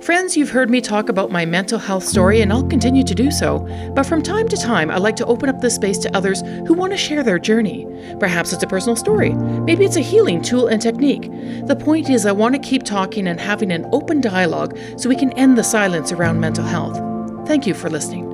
Friends, you've heard me talk about my mental health story, and I'll continue to do so. But from time to time, I like to open up this space to others who want to share their journey. Perhaps it's a personal story, maybe it's a healing tool and technique. The point is, I want to keep talking and having an open dialogue so we can end the silence around mental health. Thank you for listening.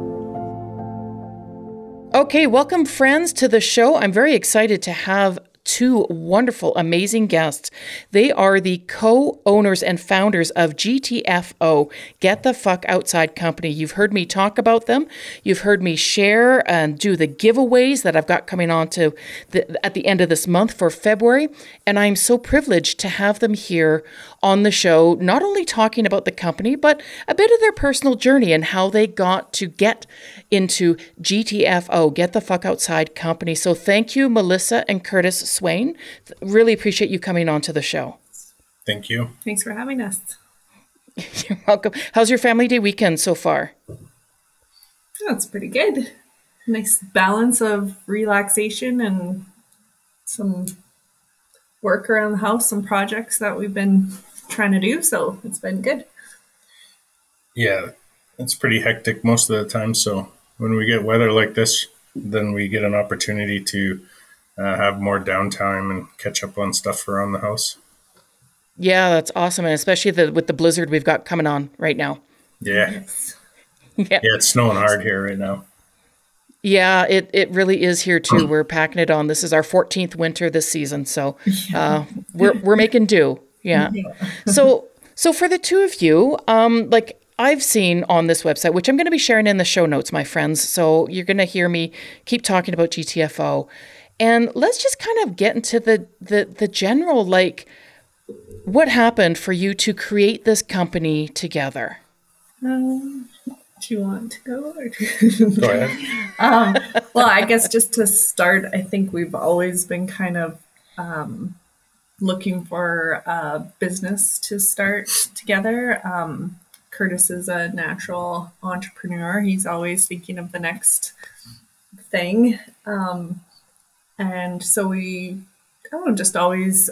Okay, welcome, friends, to the show. I'm very excited to have two wonderful, amazing guests. They are the co owners and founders of GTFO, Get the Fuck Outside Company. You've heard me talk about them. You've heard me share and do the giveaways that I've got coming on to the, at the end of this month for February. And I'm so privileged to have them here on the show, not only talking about the company, but a bit of their personal journey and how they got to get into GTFO, Get the Fuck Outside Company. So thank you, Melissa and Curtis Swain. Really appreciate you coming on to the show. Thank you. Thanks for having us. You're welcome. How's your family day weekend so far? Oh, That's pretty good. Nice balance of relaxation and some work around the house, some projects that we've been trying to do. So it's been good. Yeah, it's pretty hectic most of the time. So when we get weather like this, then we get an opportunity to uh, have more downtime and catch up on stuff around the house. Yeah, that's awesome, and especially the, with the blizzard we've got coming on right now. Yeah. Yeah. Yeah, it's snowing hard here right now. Yeah, it, it really is here too. We're packing it on. This is our 14th winter this season, so uh, we're we're making do. Yeah. so so for the two of you, um, like I've seen on this website, which I'm going to be sharing in the show notes, my friends. So you're going to hear me keep talking about GTFO, and let's just kind of get into the the the general like what happened for you to create this company together. Um, do you want to go? Or go ahead. um, well, I guess just to start, I think we've always been kind of um, looking for a business to start together. Um, Curtis is a natural entrepreneur. He's always thinking of the next thing. Um, and so we, I don't know, just always,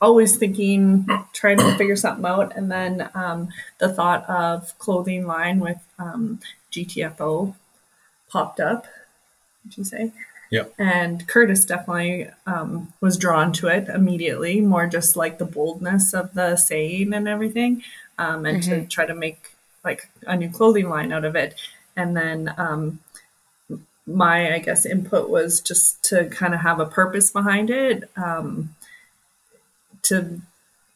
always thinking, trying to figure something out. And then um, the thought of clothing line with um, GTFO popped up. Did you say? Yeah. And Curtis definitely um, was drawn to it immediately, more just like the boldness of the saying and everything, um, and mm-hmm. to try to make like a new clothing line out of it. And then um, my, I guess, input was just to kind of have a purpose behind it, um, to,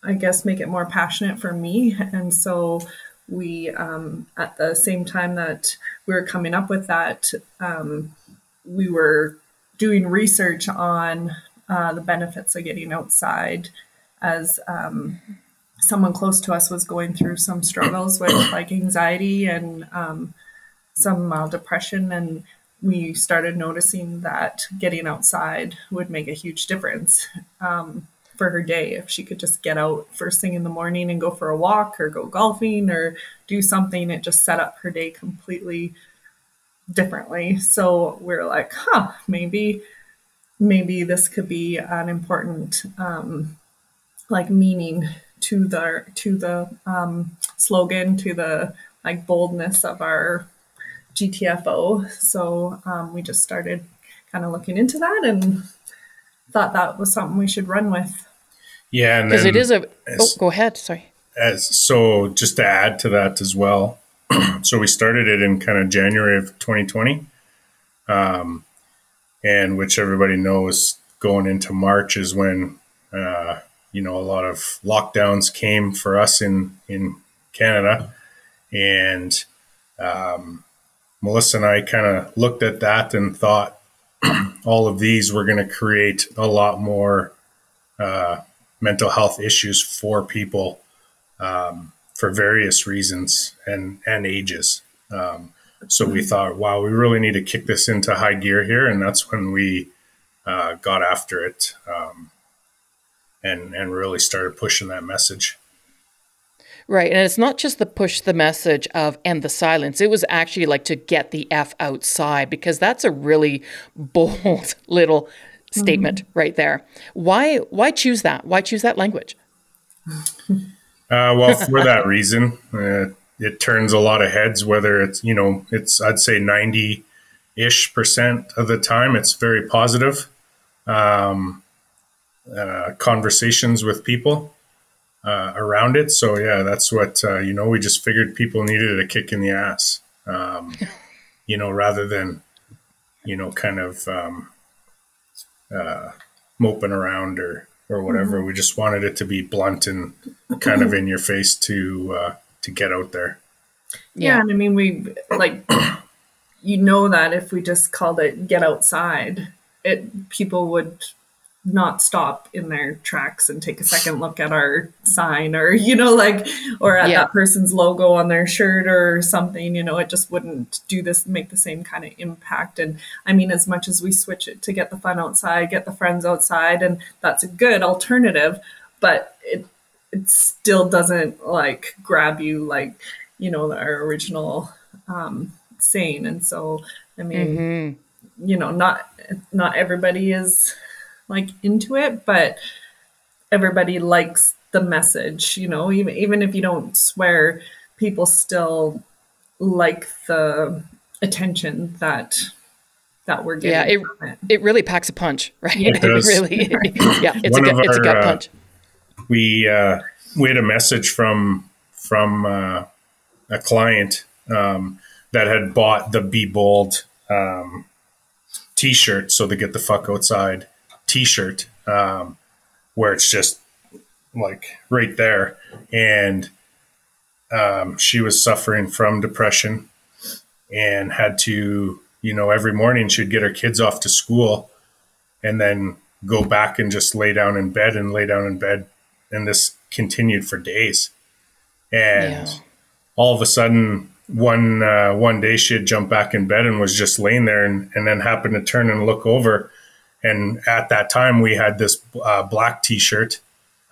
I guess, make it more passionate for me. And so we, um, at the same time that we were coming up with that, um, we were doing research on uh, the benefits of getting outside as um, someone close to us was going through some struggles with like anxiety and um, some mild depression. And we started noticing that getting outside would make a huge difference um, for her day. If she could just get out first thing in the morning and go for a walk or go golfing or do something it just set up her day completely differently. So we're like, huh, maybe maybe this could be an important um, like meaning to the to the um, slogan to the like boldness of our GTFO. So um, we just started kind of looking into that and thought that was something we should run with. Yeah, because it is a. As, oh, go ahead. Sorry. As so, just to add to that as well, so we started it in kind of January of 2020, um, and which everybody knows going into March is when uh, you know a lot of lockdowns came for us in in Canada, and um, Melissa and I kind of looked at that and thought all of these were going to create a lot more uh, mental health issues for people. Um, for various reasons and and ages. Um, so we thought, wow, we really need to kick this into high gear here, and that's when we uh, got after it um, and and really started pushing that message. Right, and it's not just the push the message of end the silence. It was actually like to get the f outside because that's a really bold little statement mm-hmm. right there. Why why choose that? Why choose that language? Uh, well, for that reason, uh, it turns a lot of heads. Whether it's you know, it's I'd say ninety ish percent of the time, it's very positive um, uh, conversations with people uh, around it. So yeah, that's what uh, you know. We just figured people needed a kick in the ass, um, you know, rather than you know, kind of um, uh, moping around or or whatever. Mm-hmm. We just wanted it to be blunt and kind of in your face to uh, to get out there. Yeah. yeah, and I mean, we like you know that if we just called it "get outside," it people would not stop in their tracks and take a second look at our sign or you know like or at yeah. that person's logo on their shirt or something you know it just wouldn't do this make the same kind of impact and i mean as much as we switch it to get the fun outside get the friends outside and that's a good alternative but it it still doesn't like grab you like you know our original um saying and so i mean mm-hmm. you know not not everybody is like into it, but everybody likes the message, you know, even even if you don't swear, people still like the attention that that we're getting. Yeah, it, it. it really packs a punch, right? It, it really, yeah, it's a, gut, it's a gut uh, punch. we uh, we had a message from from uh, a client um, that had bought the Be Bold um, T-shirt, so they get the fuck outside, T-shirt um, where it's just like right there, and um, she was suffering from depression and had to, you know, every morning she'd get her kids off to school and then go back and just lay down in bed and lay down in bed, and this continued for days, and yeah. all of a sudden one uh, one day she had jumped back in bed and was just laying there and, and then happened to turn and look over and at that time, we had this uh, black T-shirt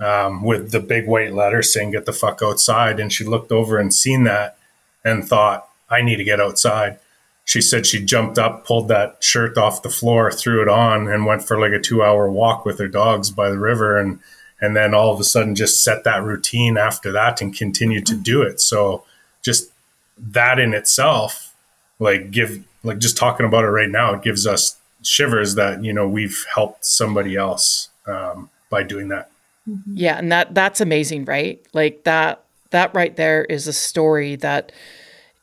um, with the big white letter saying "Get the fuck outside." And she looked over and seen that, and thought, "I need to get outside." She said she jumped up, pulled that shirt off the floor, threw it on, and went for like a two-hour walk with her dogs by the river, and and then all of a sudden just set that routine after that and continued to do it. So just that in itself, like give like just talking about it right now, it gives us shivers that you know we've helped somebody else um, by doing that. Mm-hmm. Yeah, and that that's amazing, right? Like that that right there is a story that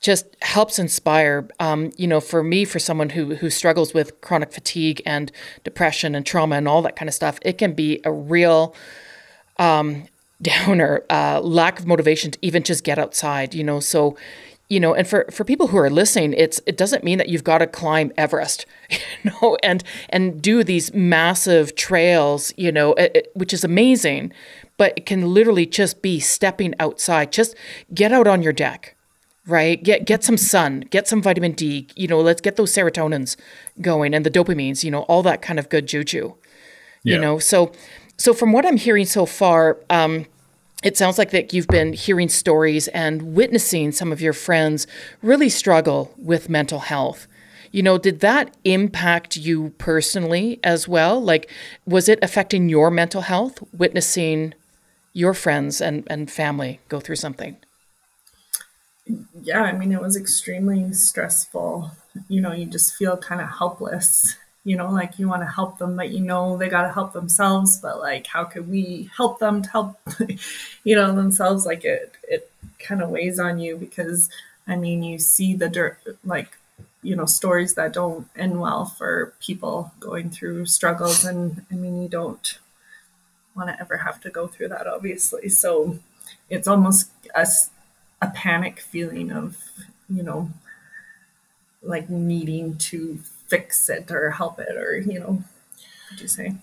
just helps inspire. Um, you know, for me, for someone who who struggles with chronic fatigue and depression and trauma and all that kind of stuff, it can be a real um, downer, uh, lack of motivation to even just get outside. You know, so you know and for for people who are listening it's it doesn't mean that you've got to climb everest you know and and do these massive trails you know it, it, which is amazing but it can literally just be stepping outside. Just get out on your deck right? Get get some sun get some vitamin d you know let's get those serotonins going and the dopamines you know all that kind of good juju yeah. you know? So so from what i'm hearing so far um it sounds like that you've been hearing stories and witnessing some of your friends really struggle with mental health. You know, did that impact you personally as well? Like, was it affecting your mental health, witnessing your friends and, and family go through something? Yeah, I mean, it was extremely stressful. You know, you just feel kind of helpless you know like you want to help them but you know they got to help themselves but like how could we help them to help you know themselves? Like it it kind of weighs on you because i mean you see the dirt like you know stories that don't end well for people going through struggles and i mean you don't want to ever have to go through that obviously. So it's almost a, a panic feeling of you know like needing to fix it or help it or you know what do you say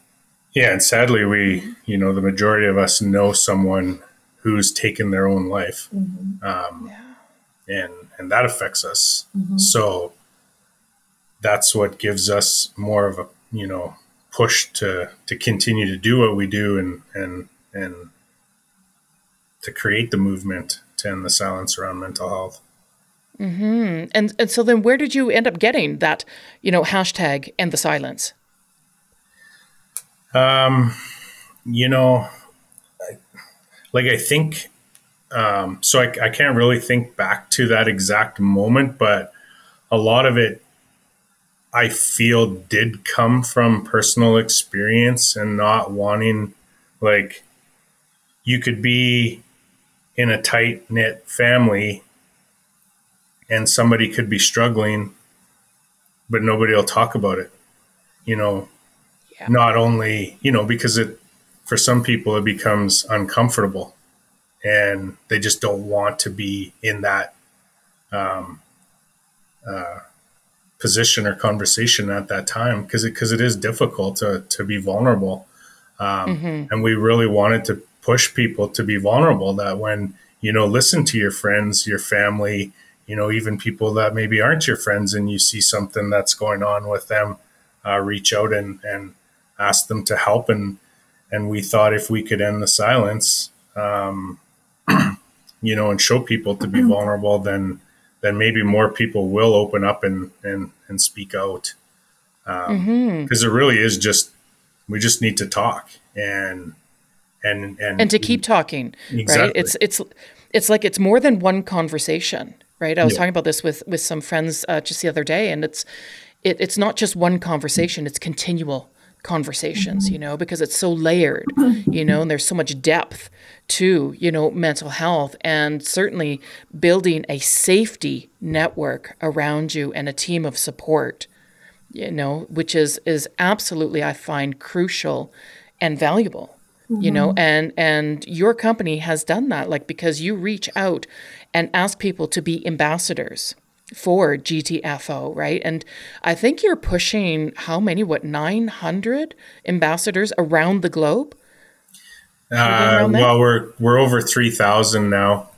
yeah and sadly we you know the majority of us know someone who's taken their own life mm-hmm. um, yeah. and and that affects us mm-hmm. so that's what gives us more of a you know push to to continue to do what we do and and and to create the movement to end the silence around mental health Mm-hmm. And and so then, where did you end up getting that, you know, hashtag and the silence? Um, you know, like I think um, so I, I can't really think back to that exact moment, but a lot of it I feel did come from personal experience and not wanting like you could be in a tight knit family and somebody could be struggling but nobody will talk about it you know yeah. not only you know because it for some people it becomes uncomfortable and they just don't want to be in that um, uh, position or conversation at that time because it, cause it is difficult to, to be vulnerable. Um, mm-hmm. And we really wanted to push people to be vulnerable that when, you know, listen to your friends, your family, you know, even people that maybe aren't your friends and you see something that's going on with them, uh, reach out and, and ask them to help. And, and we thought if we could end the silence, um, you know, and show people to be mm-hmm. vulnerable, then then maybe more people will open up and and, and speak out. Because um, mm-hmm. it really is just we just need to talk and and and and to keep talking. Exactly. Right? It's it's it's like it's more than one conversation, right? I was yeah. talking about this with with some friends uh, just the other day, and it's it, it's not just one conversation; it's continual conversations, you know, because it's so layered, you know, and there's so much depth to, you know, mental health and certainly building a safety network around you and a team of support, you know, which is is absolutely I find crucial and valuable. Mm-hmm. You know, mm-hmm. and and your company has done that like because you reach out and ask people to be ambassadors for GTFO, right? And I think you're pushing how many, what, 900 ambassadors around the globe? Uh, well, we're we're over 3,000 now.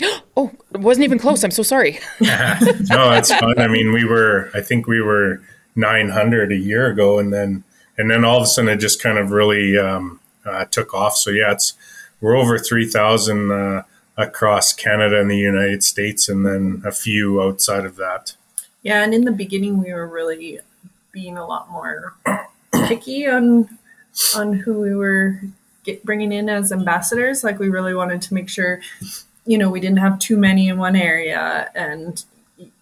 oh, wasn't even close. I'm so sorry. no, it's fun. I mean, we were, I think we were 900 a year ago, and then and then all of a sudden it just kind of really um, uh, took off. So yeah, it's we're over 3,000 uh, across Canada and the United States, and then a few outside of that. Yeah, and in the beginning, we were really being a lot more picky on on who we were get, bringing in as ambassadors. Like we really wanted to make sure, you know, we didn't have too many in one area, and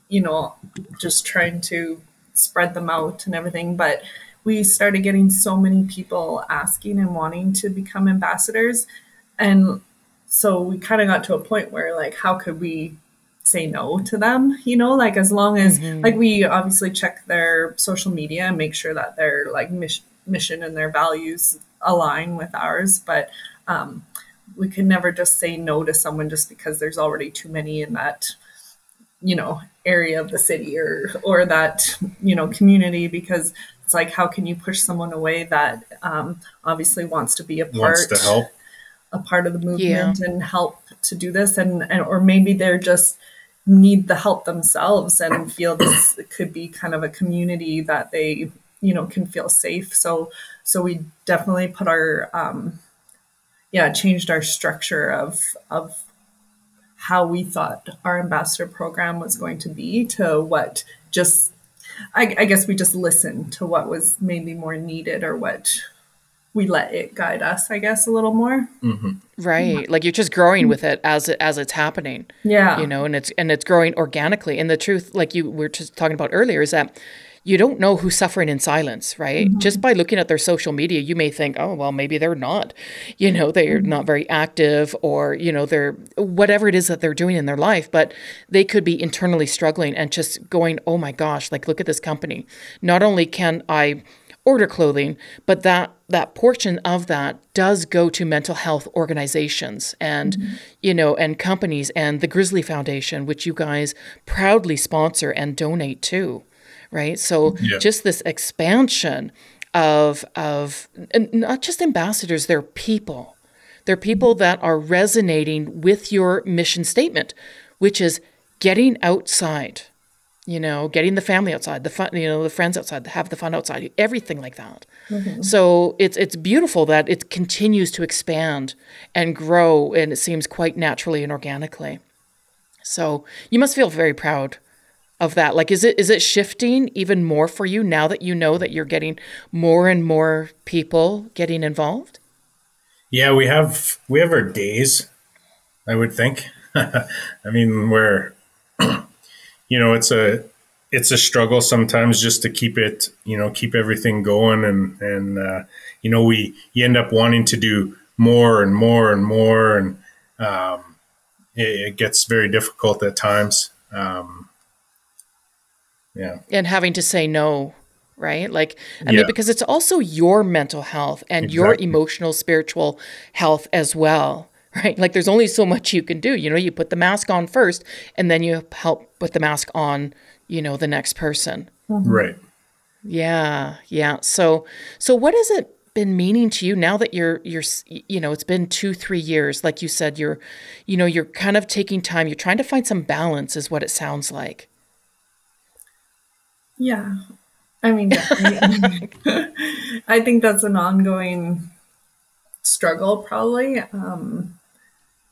you know, just trying to spread them out and everything. But we started getting so many people asking and wanting to become ambassadors, and so we kind of got to a point where like how could we say no to them you know? Like as long as mm-hmm. like we obviously check their social media and make sure that their like mission mission and their values align with ours. But um we can never just say no to someone just because there's already too many in that you know area of the city or or that you know community because it's like how can you push someone away that um, obviously wants to be a part wants to help. a part of the movement yeah. and help to do this? And, and or maybe they're just need the help themselves and feel this could be kind of a community that they you know can feel safe. So so we definitely put our um yeah changed our structure of of how we thought our ambassador program was going to be to what just I, I guess we just listened to what was maybe more needed or what we let it guide us, I guess, a little more. Mm-hmm. Right, like you're just growing with it as it as it's happening. Yeah, you know, and it's and it's growing organically. And the truth, like you were just talking about earlier, is that you don't know who's suffering in silence, right? Mm-hmm. Just by looking at their social media, you may think, oh, well, maybe they're not, you know, they're mm-hmm. not very active or, you know, they're whatever it is that they're doing in their life, but they could be internally struggling and just going, oh my gosh, like, look at this company. Not only can I order clothing, but that that portion of that does go to mental health organizations and mm-hmm. you know and companies and the Grizzly Foundation, which you guys proudly sponsor and donate to, right? So yeah. just this expansion of of not just ambassadors, they're people. They're people that are resonating with your mission statement, which is getting outside you know, getting the family outside, the fun, you know, the friends outside, have the fun outside, everything like that. Mm-hmm. So it's it's beautiful that it continues to expand and grow, and it seems quite naturally and organically. So you must feel very proud of that. Like, is it is it shifting even more for you now that you know that you're getting more and more people getting involved? Yeah, we have we have our days I would think. I mean, where you know it's a it's a struggle sometimes just to keep it you know keep everything going and and uh, you know we you end up wanting to do more and more and more and um, it, it, gets very difficult at times. Um, yeah, and having to say no right? Like, I yeah. mean, because it's also your mental health and exactly. your emotional, spiritual health as well, right? Like, there's only so much you can do. You know, you put the mask on first, and then you help put the mask on, you know, the next person. Mm-hmm. Right. Yeah. Yeah. So, so what has it been meaning to you now that you're, you're, you know, it's been two, three years, like you said, you're, you know, you're kind of taking time, you're trying to find some balance, is what it sounds like. Yeah. I mean, I think that's an ongoing struggle, probably. Um,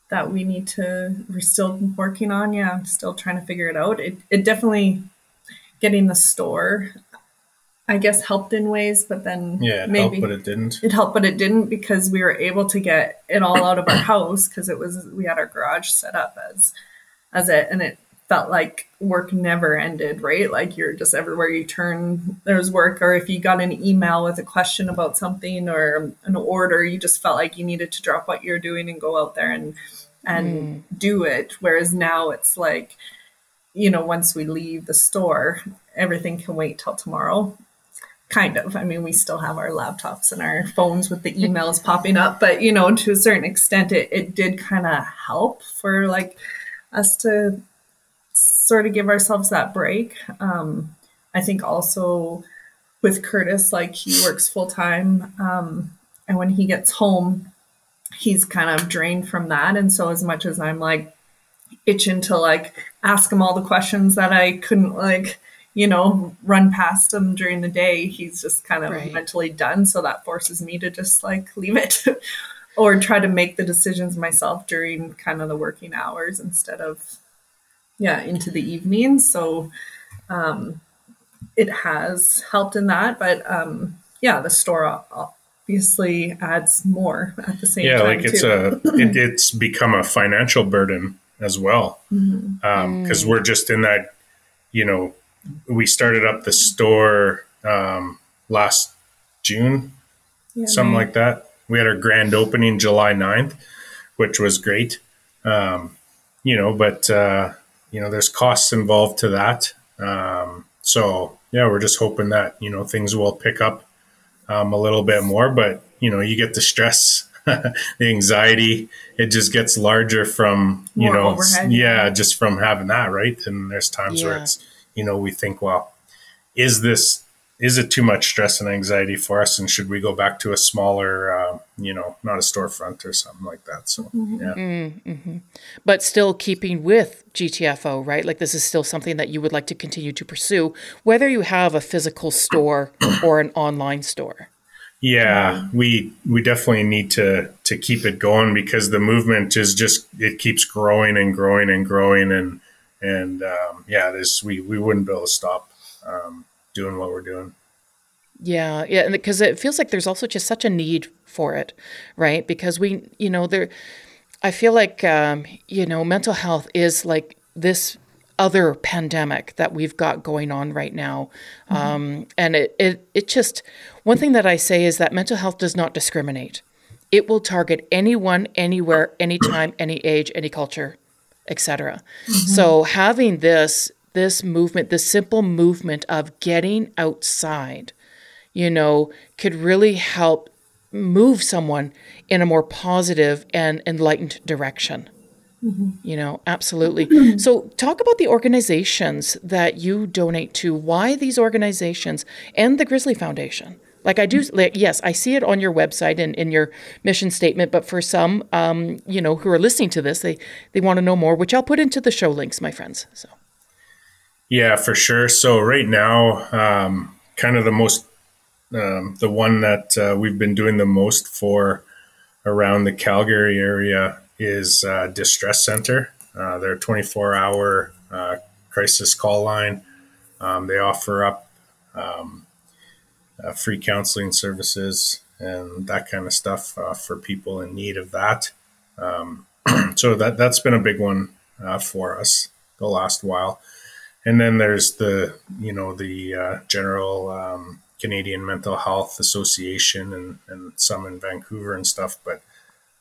that we need to we're still working on yeah I'm still trying to figure it out it, it definitely getting the store i guess helped in ways but then yeah it maybe helped, but it didn't it helped but it didn't because we were able to get it all out of our house because it was we had our garage set up as as it and it felt like work never ended, right? Like you're just everywhere you turn, there's work. Or if you got an email with a question about something or an order, you just felt like you needed to drop what you're doing and go out there and and mm. do it. Whereas now it's like, you know, once we leave the store, everything can wait till tomorrow. Kind of. I mean, we still have our laptops and our phones with the emails popping up, but you know, to a certain extent, it, it did kind of help for like us to sort of give ourselves that break. Um, I think also with Curtis, like he works full time, um, and when he gets home, he's kind of drained from that. And so, as much as I'm like itching to like ask him all the questions that I couldn't like, you know, run past him during the day, he's just kind of right. mentally done. So that forces me to just like leave it. or try to make the decisions myself during kind of the working hours instead of yeah into the evening so um, it has helped in that but um, yeah the store obviously adds more at the same time. yeah, like it's too. a it, it's become a financial burden as well because mm-hmm. um, mm. we're just in that you know we started up the store um, last june yeah, something like that we had our grand opening july 9th which was great um, you know but uh, you know, there's costs involved to that. Um, so yeah, we're just hoping that you know things will pick up um, a little bit more. But you know, you get the stress, the anxiety, it just gets larger from you more know, overhead. yeah, just from having that, right? And there's times yeah. where it's you know we think, well, is this is it too much stress and anxiety for us? And should we go back to a smaller uh, you know not a storefront or something like that? So mm-hmm. yeah. Mm-hmm. but still keeping with gtfo right? Like this is still something that you would like to continue to pursue whether you have a physical store or an online store. Yeah we we definitely need to to keep it going because the movement is just it keeps growing and growing and growing. And and um, yeah this we we wouldn't be able to stop um, doing what we're doing. Yeah, yeah, because it feels like there's also just such a need for it, right? Because we, you know, there, I feel like, um, you know, mental health is like this other pandemic that we've got going on right now, mm-hmm. um, and it, it, it just one thing that I say is that mental health does not discriminate. It will target anyone, anywhere, anytime, any age, any culture, etc. Mm-hmm. So having this this movement, this simple movement of getting outside, you know, could really help move someone in a more positive and enlightened direction. Mm-hmm. You know, absolutely. So, talk about the organizations that you donate to. Why these organizations and the Grizzly Foundation? Like I do, like, yes, I see it on your website and in your mission statement. But for some, um, you know, who are listening to this, they they want to know more, which I'll put into the show links, my friends. So yeah, for sure. So right now, um, kind of the most, um, the one that uh, we've been doing the most for around the Calgary area is uh, Distress Center. Uh, they're a 24 hour uh, crisis call line. Um, they offer up um, uh, free counseling services and that kind of stuff uh, for people in need of that. Um, so that that's been a big one uh, for us the last while. And then there's the you know the uh, general um, Canadian Mental Health Association and, and some in Vancouver and stuff, but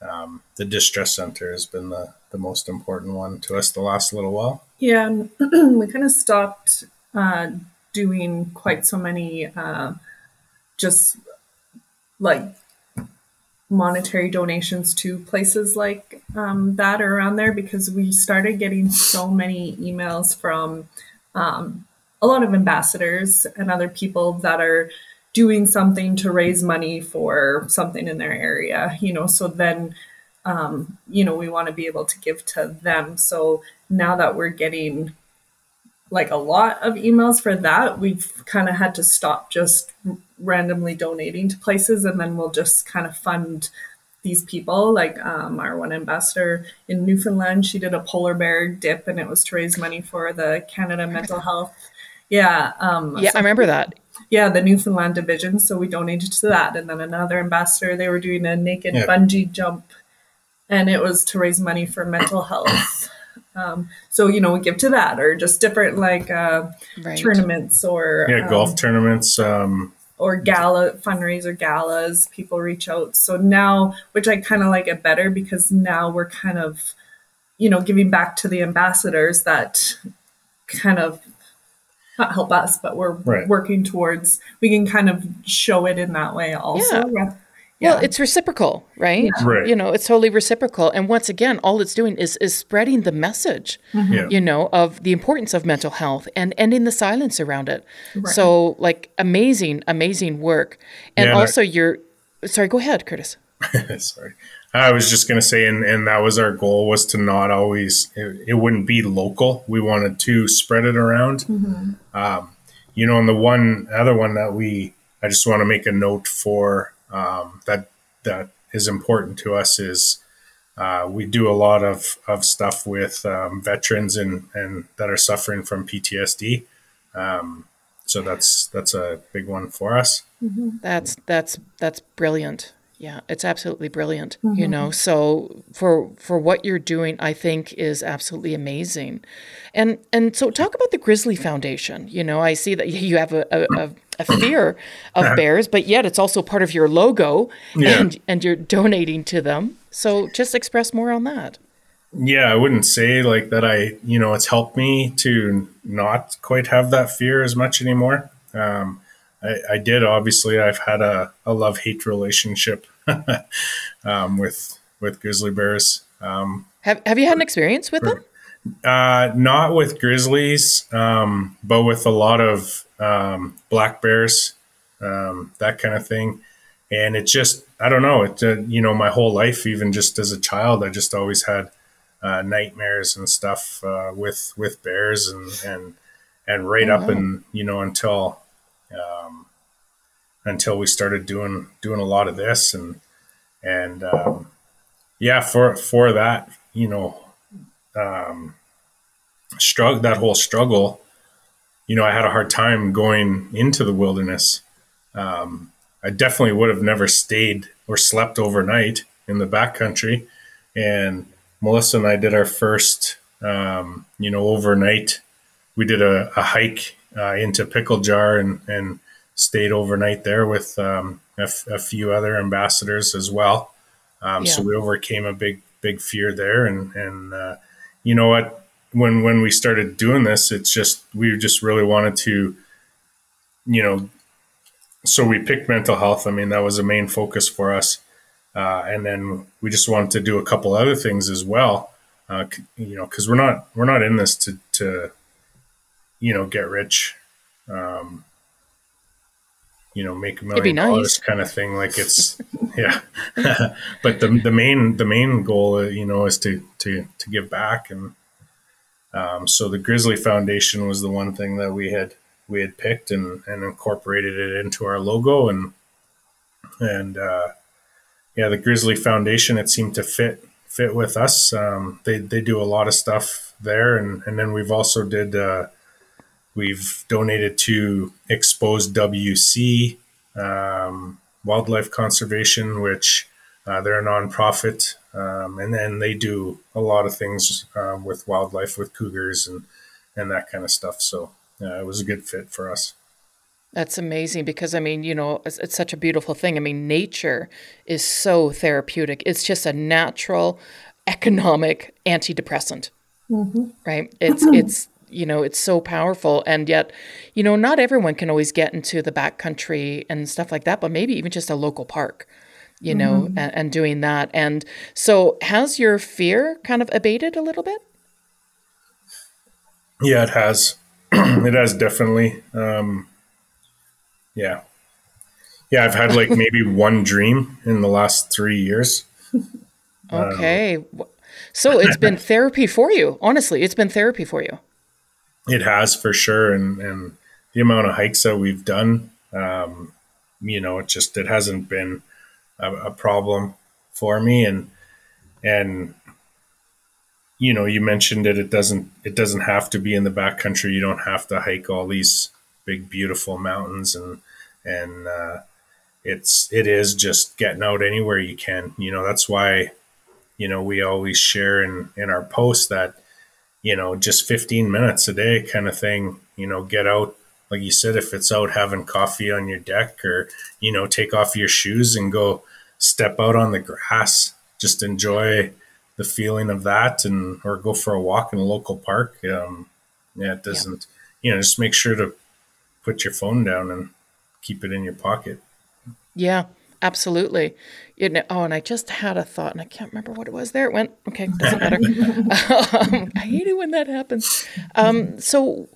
um, the distress center has been the, the most important one to us the last little while. Yeah, we kind of stopped uh, doing quite so many uh, just like monetary donations to places like um, that or around there because we started getting so many emails from um, a lot of ambassadors and other people that are doing something to raise money for something in their area you know so then um, you know we want to be able to give to them. So now that we're getting like a lot of emails for that we've kind of had to stop just randomly donating to places and then we'll just kind of fund these people like um, our one ambassador in newfoundland she did a polar bear dip and it was to raise money for the canada mental health yeah um, yeah so, i remember that yeah the newfoundland division so we donated to that and then another ambassador they were doing a naked yeah. bungee jump and it was to raise money for mental health um, so you know we give to that or just different like uh, right. tournaments or yeah golf um, tournaments um, or gala fundraiser galas people reach out so now which i kind of like it better because now we're kind of you know giving back to the ambassadors that kind of not help us but we're right. working towards we can kind of show it in that way also yeah. Yeah. Well, it's reciprocal, right? Yeah. right? You know, it's totally reciprocal. And once again, all it's doing is is spreading the message, mm-hmm. yeah. you know, of the importance of mental health and ending the silence around it. Right. So, like, amazing, amazing work. And yeah, also, I, you're sorry. Go ahead, Curtis. sorry. I was just going to say, and, and that was our goal was to not always, it, it wouldn't be local. We wanted to spread it around. Mm-hmm. Um, you know, and the one other one that we, I just want to make a note for um, that that is important to us is uh, we do a lot of, of stuff with um, veterans and, and that are suffering from PTSD. Um, so that's that's a big one for us. Mm-hmm. That's that's that's brilliant. Yeah, it's absolutely brilliant. Mm-hmm. You know, so for for what you're doing, I think is absolutely amazing. And and so talk about the Grizzly Foundation. You know, I see that you have a, a, a fear of bears, but yet it's also part of your logo, yeah. and and you're donating to them. So just express more on that. Yeah, I wouldn't say like that. I you know it's helped me to not quite have that fear as much anymore. Um, I, I, did obviously. I've had a, a love hate relationship um, with with grizzly bears. Um, have Have you had an experience with them? Uh, not with grizzlies, um, but with a lot of um, black bears, um, that kind of thing. And it just, I don't know, it, uh, you know, my whole life, even just as a child, I just always had uh, nightmares and stuff uh, with with bears and and and right oh, up and you know until um, until we started doing doing a lot of this and and um, yeah for for that you know um, struggle that whole struggle you know, I had a hard time going into the wilderness. Um, I definitely would have never stayed or slept overnight in the backcountry. And Melissa and I did our first, um, you know, overnight. We did a, a hike uh, into Pickle Jar and, and stayed overnight there with um, a, f- a few other ambassadors as well. Um, yeah. So we overcame a big, big fear there. And, and uh, you know what? when when we started doing this, it's just we just really wanted to, you know, so we picked mental health. I mean, that was a main focus for us, uh, and then we just wanted to do a couple other things as well. Uh, you know, because we're not we're not in this to to, you know, get rich. Um, you know, make a million nice. dollars kind of thing. Like it's, yeah. but the, the main, the main goal, uh, you know, is to, to, to give back and, um, so the Grizzly Foundation was the one thing that we had we had picked and, and incorporated it into our logo and and uh, yeah, the Grizzly Foundation it seemed to fit fit with us. Um, they they do a lot of stuff there, and and then we've also did uh, we've donated to Exposed WC um, Wildlife Conservation, which Uh, they're a nonprofit, um, and then they do a lot of things uh, with wildlife, with cougars and and that kind of stuff. So uh, it was a good fit for us. That's amazing because I mean, you know, it's, it's, such a beautiful thing. I mean, nature is so therapeutic. It's just a natural, economic antidepressant, mm-hmm. right? It's it's you know it's so powerful, and yet, you know, not everyone can always get into the backcountry and stuff like that. But maybe even just a local park, you know, mm-hmm. and, and doing that. And so, has your fear kind of abated a little bit? Yeah, it has. it has definitely. Um, yeah. Yeah, I've had like maybe one dream in the last three years. okay. Um, so it's been therapy for you. Honestly, it's been therapy for you. It has for sure. And, and the amount of hikes that we've done, um, you know, it just, it hasn't been a, a problem for me. And, and, you know, you mentioned it, it doesn't, it doesn't have to be in the backcountry. You don't have to hike all these big, beautiful mountains and, and uh, it's it is just getting out anywhere you can. You know, that's why you know we always share in in our posts that you know just 15 minutes a day kind of thing. You know, get out. Like you said, if it's out having coffee on your deck, or you know, take off your shoes and go step out on the grass, just enjoy the feeling of that, and or go for a walk in a local park. Um, yeah, it doesn't. Yeah. You know, just make sure to put your phone down and keep it in your pocket. Yeah, absolutely. You know, oh, and I just had a thought, and I can't remember what it was. There it went. Okay, doesn't matter. um, I hate it when that happens. Um, so,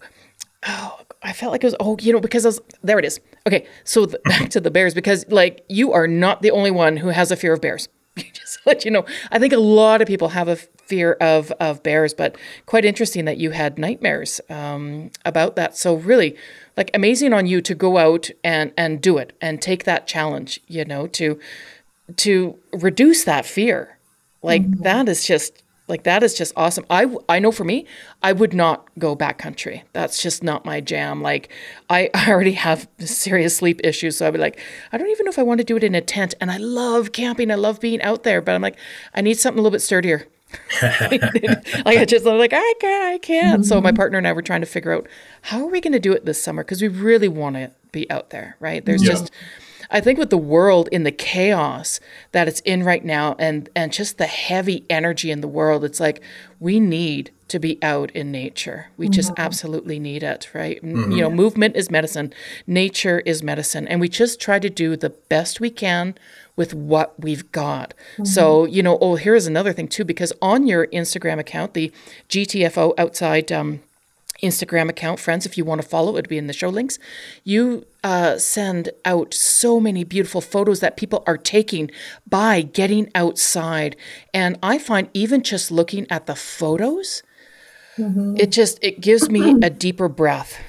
oh, I felt like it was. Oh, you know, because I was there. It is. Okay, so the, back to the bears because like you are not the only one who has a fear of bears. just let you know. I think a lot of people have a fear of of bears, but quite interesting that you had nightmares um, about that. So really, like amazing on you to go out and and do it and take that challenge you know to to reduce that fear. Like mm-hmm. that is just like that is just awesome. I i know for me i would not go backcountry. That's just not my jam. Like i, I already have serious sleep issues so i'd be like i don't even know if i want to do it in a tent. And i love camping. I love being out there but i'm like i need something a little bit sturdier like I just I'm like I can't, I can't. So my mm-hmm. partner and I were trying to figure out how are we going to do it this summer because we really want to be out there, right? There's yeah. just I think with the world in the chaos that it's in right now and and just the heavy energy in the world, it's like we need to be out in nature. We mm-hmm. just absolutely need it, right? Mm-hmm. You know, movement is medicine, nature is medicine, and we just try to do the best we can with what we've got. Mm-hmm. So, you know, oh, here's another thing too, because on your Instagram account, the GTFO outside um, Instagram account, friends, if you want to follow, it'd be in the show links. You uh, send out so many beautiful photos that people are taking by getting outside. And I find even just looking at the photos, mm-hmm. it just it gives me a deeper breath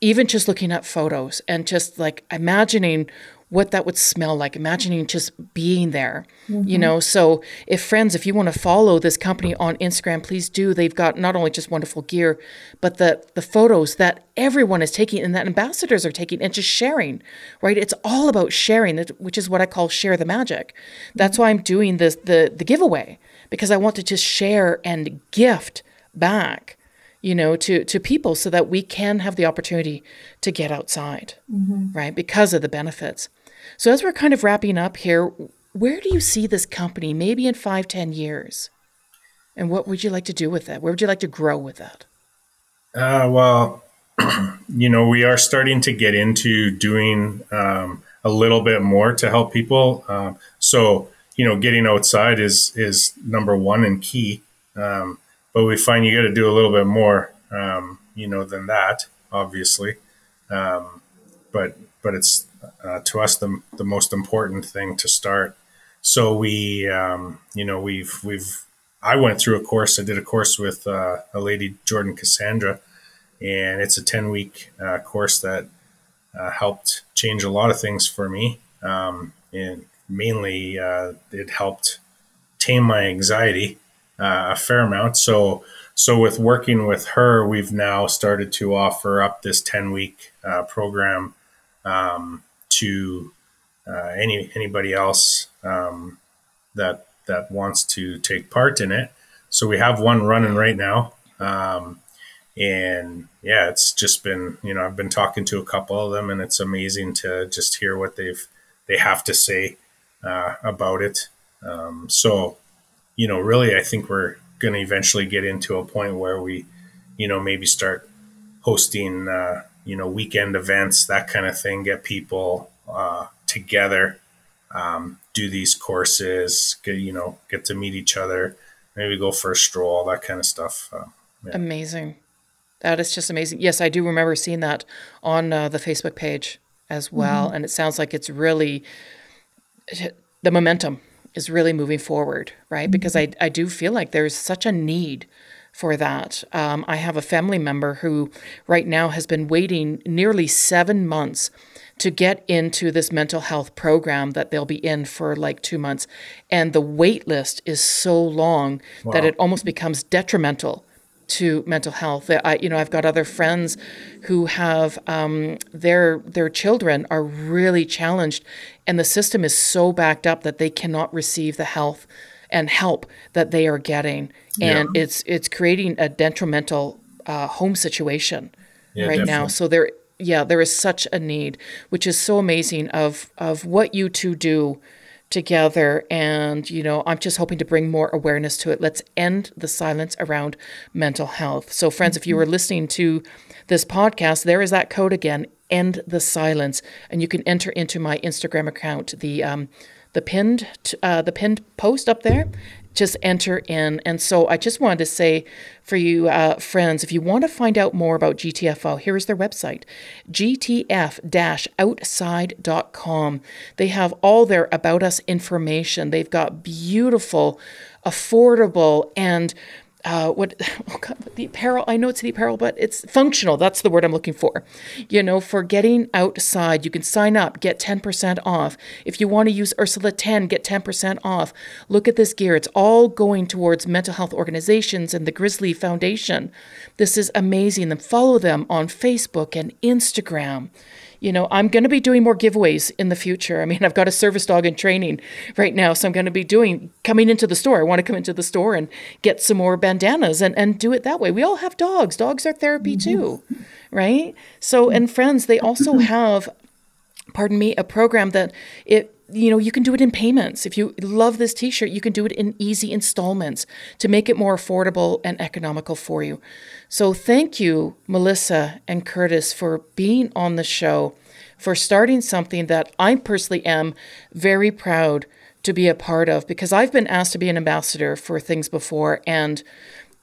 even just looking at photos and just like imagining what that would smell like, imagining just being there, mm-hmm. you know. So, if friends, if you want to follow this company on Instagram, please do. They've got not only just wonderful gear, but the the photos that everyone is taking and that ambassadors are taking and just sharing, right? It's all about sharing, which is what I call share the magic. That's why I'm doing this the the giveaway because I want to just share and gift back you know, to, to people so that we can have the opportunity to get outside, mm-hmm. right? Because of the benefits. So as we're kind of wrapping up here, where do you see this company maybe in five, ten years? And what would you like to do with that? Where would you like to grow with that? Uh, well, you know, we are starting to get into doing um, a little bit more to help people. Uh, so, you know, getting outside is is number one and key. Um, but we find you got to do a little bit more, um, you know, than that, obviously. Um, but but it's uh, to us the the most important thing to start. So we, um, you know, we've we've I went through a course. I did a course with uh, a lady, Jordan Cassandra, and it's a ten week uh, course that uh, helped change a lot of things for me. Um, and mainly, uh, it helped tame my anxiety uh, a fair amount. So, so with working with her, we've now started to offer up this 10 week uh, program um, to uh, any anybody else um, that that wants to take part in it. So we have one running right now. Um, and yeah, it's just been, you know, I've been talking to a couple of them and it's amazing to just hear what they've, they have to say uh, about it. Um, so, you know, really, I think we're going to eventually get into a point where we, you know, maybe start hosting, uh, you know, weekend events, that kind of thing, get people uh, together, um, do these courses, get, you know, get to meet each other, maybe go for a stroll, that kind of stuff. Uh, yeah. Amazing. That is just amazing. Yes, I do remember seeing that on uh, the Facebook page as well. Mm-hmm. And it sounds like it's really, the momentum is really moving forward, right? Mm-hmm. Because I, I do feel like there's such a need for that. Um, I have a family member who right now has been waiting nearly seven months to get into this mental health program that they'll be in for like two months. And the wait list is so long wow. that it almost becomes detrimental to mental health. I, you know, I've got other friends who have um, their their children are really challenged, and the system is so backed up that they cannot receive the health and help that they are getting, and yeah. it's it's creating a detrimental uh, home situation yeah, right definitely. now. So there, yeah, there is such a need, which is so amazing of of what you two do together. And, you know, I'm just hoping to bring more awareness to it. Let's end the silence around mental health. So, friends, if you were listening to this podcast, there is that code again end the silence. And you can enter into my Instagram account, the, um, the pinned uh, the pinned post up there just enter in. And so I just wanted to say for you uh, friends, if you want to find out more about GTFO, here is their website, gtf-outside.com. They have all their about us information. They've got beautiful, affordable, and uh, what oh God, the apparel. I know it's the apparel, but it's functional. That's the word I'm looking for. You know, for getting outside, you can sign up, get 10% off. If you want to use Ursula 10, get 10% off. Look at this gear. It's all going towards mental health organizations and the Grizzly Foundation. This is amazing. Then follow them on Facebook and Instagram you know, I'm going to be doing more giveaways in the future. I mean, I've got a service dog in training right now, so I'm going to be doing coming into the store. I want to come into the store and get some more bandanas and, and do it that way. We all have dogs. Dogs are therapy mm-hmm. too, right? So, and friends, they also have, pardon me, a program that it you know, you can do it in payments. If you love this t shirt, you can do it in easy installments to make it more affordable and economical for you. So, thank you, Melissa and Curtis, for being on the show, for starting something that I personally am very proud to be a part of because I've been asked to be an ambassador for things before. And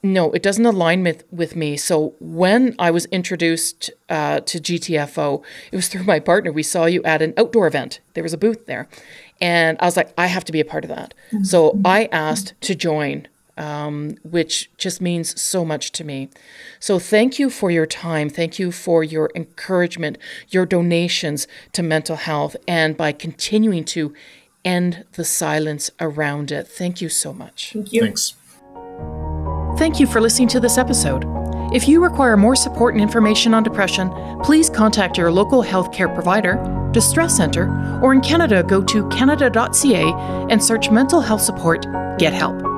no, it doesn't align with, with me. So when I was introduced uh, to GTFO, it was through my partner. We saw you at an outdoor event. There was a booth there. And I was like, I have to be a part of that. Mm-hmm. So I asked to join, um, which just means so much to me. So thank you for your time. Thank you for your encouragement, your donations to mental health, and by continuing to end the silence around it. Thank you so much. Thank you. Thanks. Thank you for listening to this episode. If you require more support and information on depression, please contact your local healthcare provider, distress center, or in Canada, go to canada.ca and search mental health support, get help.